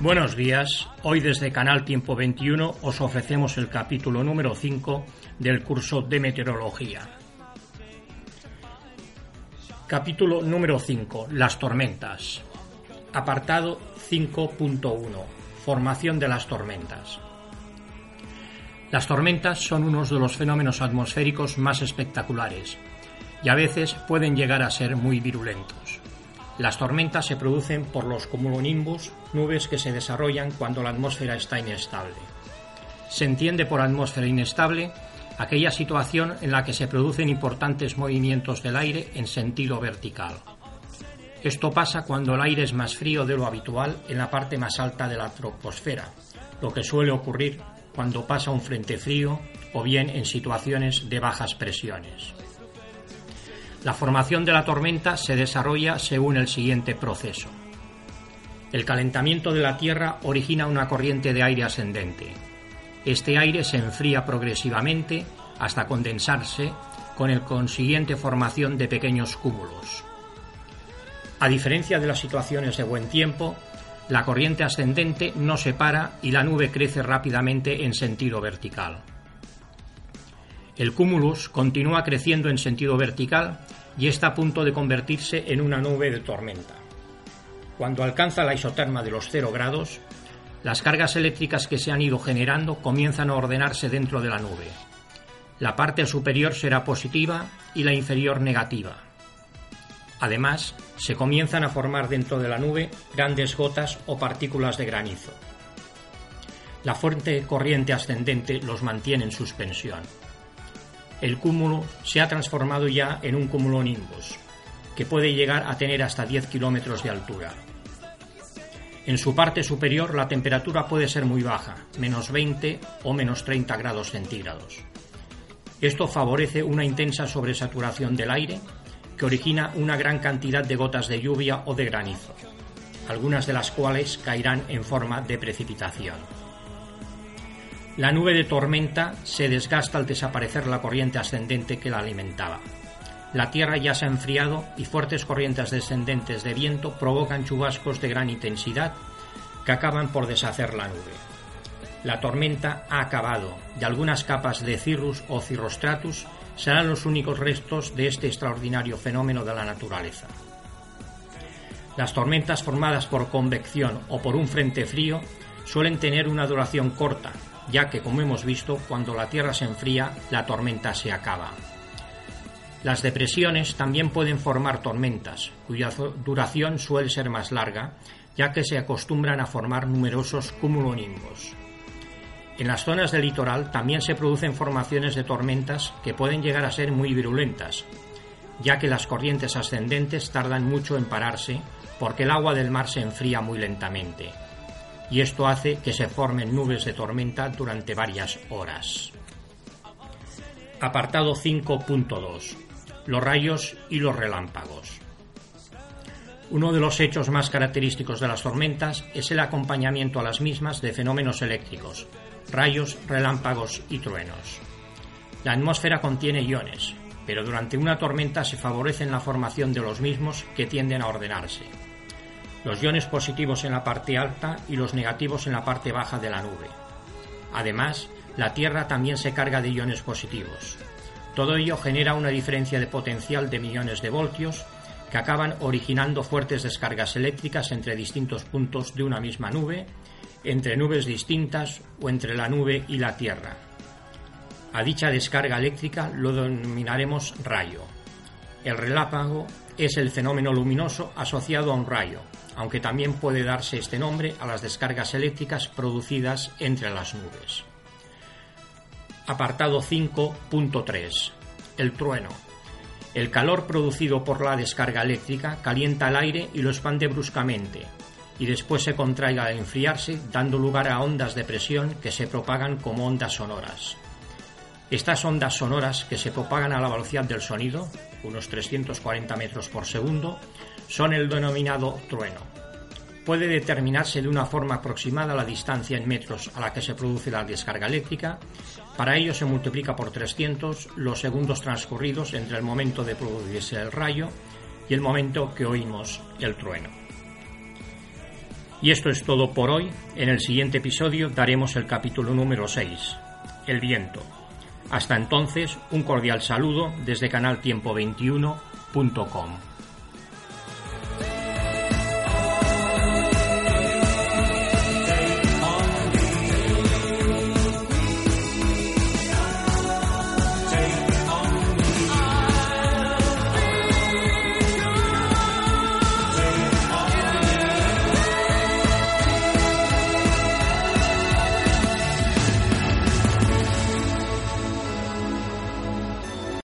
Buenos días. Hoy desde Canal Tiempo 21 os ofrecemos el capítulo número 5 del curso de meteorología. Capítulo número 5. Las tormentas. Apartado 5.1. Formación de las tormentas. Las tormentas son unos de los fenómenos atmosféricos más espectaculares y a veces pueden llegar a ser muy virulentos. Las tormentas se producen por los cumulonimbus, nubes que se desarrollan cuando la atmósfera está inestable. Se entiende por atmósfera inestable aquella situación en la que se producen importantes movimientos del aire en sentido vertical. Esto pasa cuando el aire es más frío de lo habitual en la parte más alta de la troposfera, lo que suele ocurrir cuando pasa un frente frío o bien en situaciones de bajas presiones. La formación de la tormenta se desarrolla según el siguiente proceso. El calentamiento de la Tierra origina una corriente de aire ascendente. Este aire se enfría progresivamente hasta condensarse con el consiguiente formación de pequeños cúmulos. A diferencia de las situaciones de buen tiempo, la corriente ascendente no se para y la nube crece rápidamente en sentido vertical. El cúmulus continúa creciendo en sentido vertical y está a punto de convertirse en una nube de tormenta. Cuando alcanza la isoterma de los 0 grados, las cargas eléctricas que se han ido generando comienzan a ordenarse dentro de la nube. La parte superior será positiva y la inferior negativa. Además, se comienzan a formar dentro de la nube grandes gotas o partículas de granizo. La fuerte corriente ascendente los mantiene en suspensión el cúmulo se ha transformado ya en un cumulonimbus, que puede llegar a tener hasta 10 kilómetros de altura. En su parte superior la temperatura puede ser muy baja, menos 20 o menos 30 grados centígrados. Esto favorece una intensa sobresaturación del aire que origina una gran cantidad de gotas de lluvia o de granizo, algunas de las cuales caerán en forma de precipitación. La nube de tormenta se desgasta al desaparecer la corriente ascendente que la alimentaba. La Tierra ya se ha enfriado y fuertes corrientes descendentes de viento provocan chubascos de gran intensidad que acaban por deshacer la nube. La tormenta ha acabado y algunas capas de cirrus o cirrostratus serán los únicos restos de este extraordinario fenómeno de la naturaleza. Las tormentas formadas por convección o por un frente frío suelen tener una duración corta, ya que, como hemos visto, cuando la Tierra se enfría, la tormenta se acaba. Las depresiones también pueden formar tormentas, cuya duración suele ser más larga, ya que se acostumbran a formar numerosos cumulonimbos. En las zonas del litoral también se producen formaciones de tormentas que pueden llegar a ser muy virulentas, ya que las corrientes ascendentes tardan mucho en pararse porque el agua del mar se enfría muy lentamente y esto hace que se formen nubes de tormenta durante varias horas. Apartado 5.2. Los rayos y los relámpagos. Uno de los hechos más característicos de las tormentas es el acompañamiento a las mismas de fenómenos eléctricos, rayos, relámpagos y truenos. La atmósfera contiene iones, pero durante una tormenta se favorecen la formación de los mismos que tienden a ordenarse los iones positivos en la parte alta y los negativos en la parte baja de la nube. Además, la Tierra también se carga de iones positivos. Todo ello genera una diferencia de potencial de millones de voltios que acaban originando fuertes descargas eléctricas entre distintos puntos de una misma nube, entre nubes distintas o entre la nube y la Tierra. A dicha descarga eléctrica lo denominaremos rayo. El relámpago es el fenómeno luminoso asociado a un rayo, aunque también puede darse este nombre a las descargas eléctricas producidas entre las nubes. Apartado 5.3. El trueno. El calor producido por la descarga eléctrica calienta el aire y lo expande bruscamente, y después se contrae al enfriarse, dando lugar a ondas de presión que se propagan como ondas sonoras. Estas ondas sonoras que se propagan a la velocidad del sonido, unos 340 metros por segundo, son el denominado trueno. Puede determinarse de una forma aproximada la distancia en metros a la que se produce la descarga eléctrica. Para ello se multiplica por 300 los segundos transcurridos entre el momento de producirse el rayo y el momento que oímos el trueno. Y esto es todo por hoy. En el siguiente episodio daremos el capítulo número 6, El viento. Hasta entonces, un cordial saludo desde canaltiempo21.com.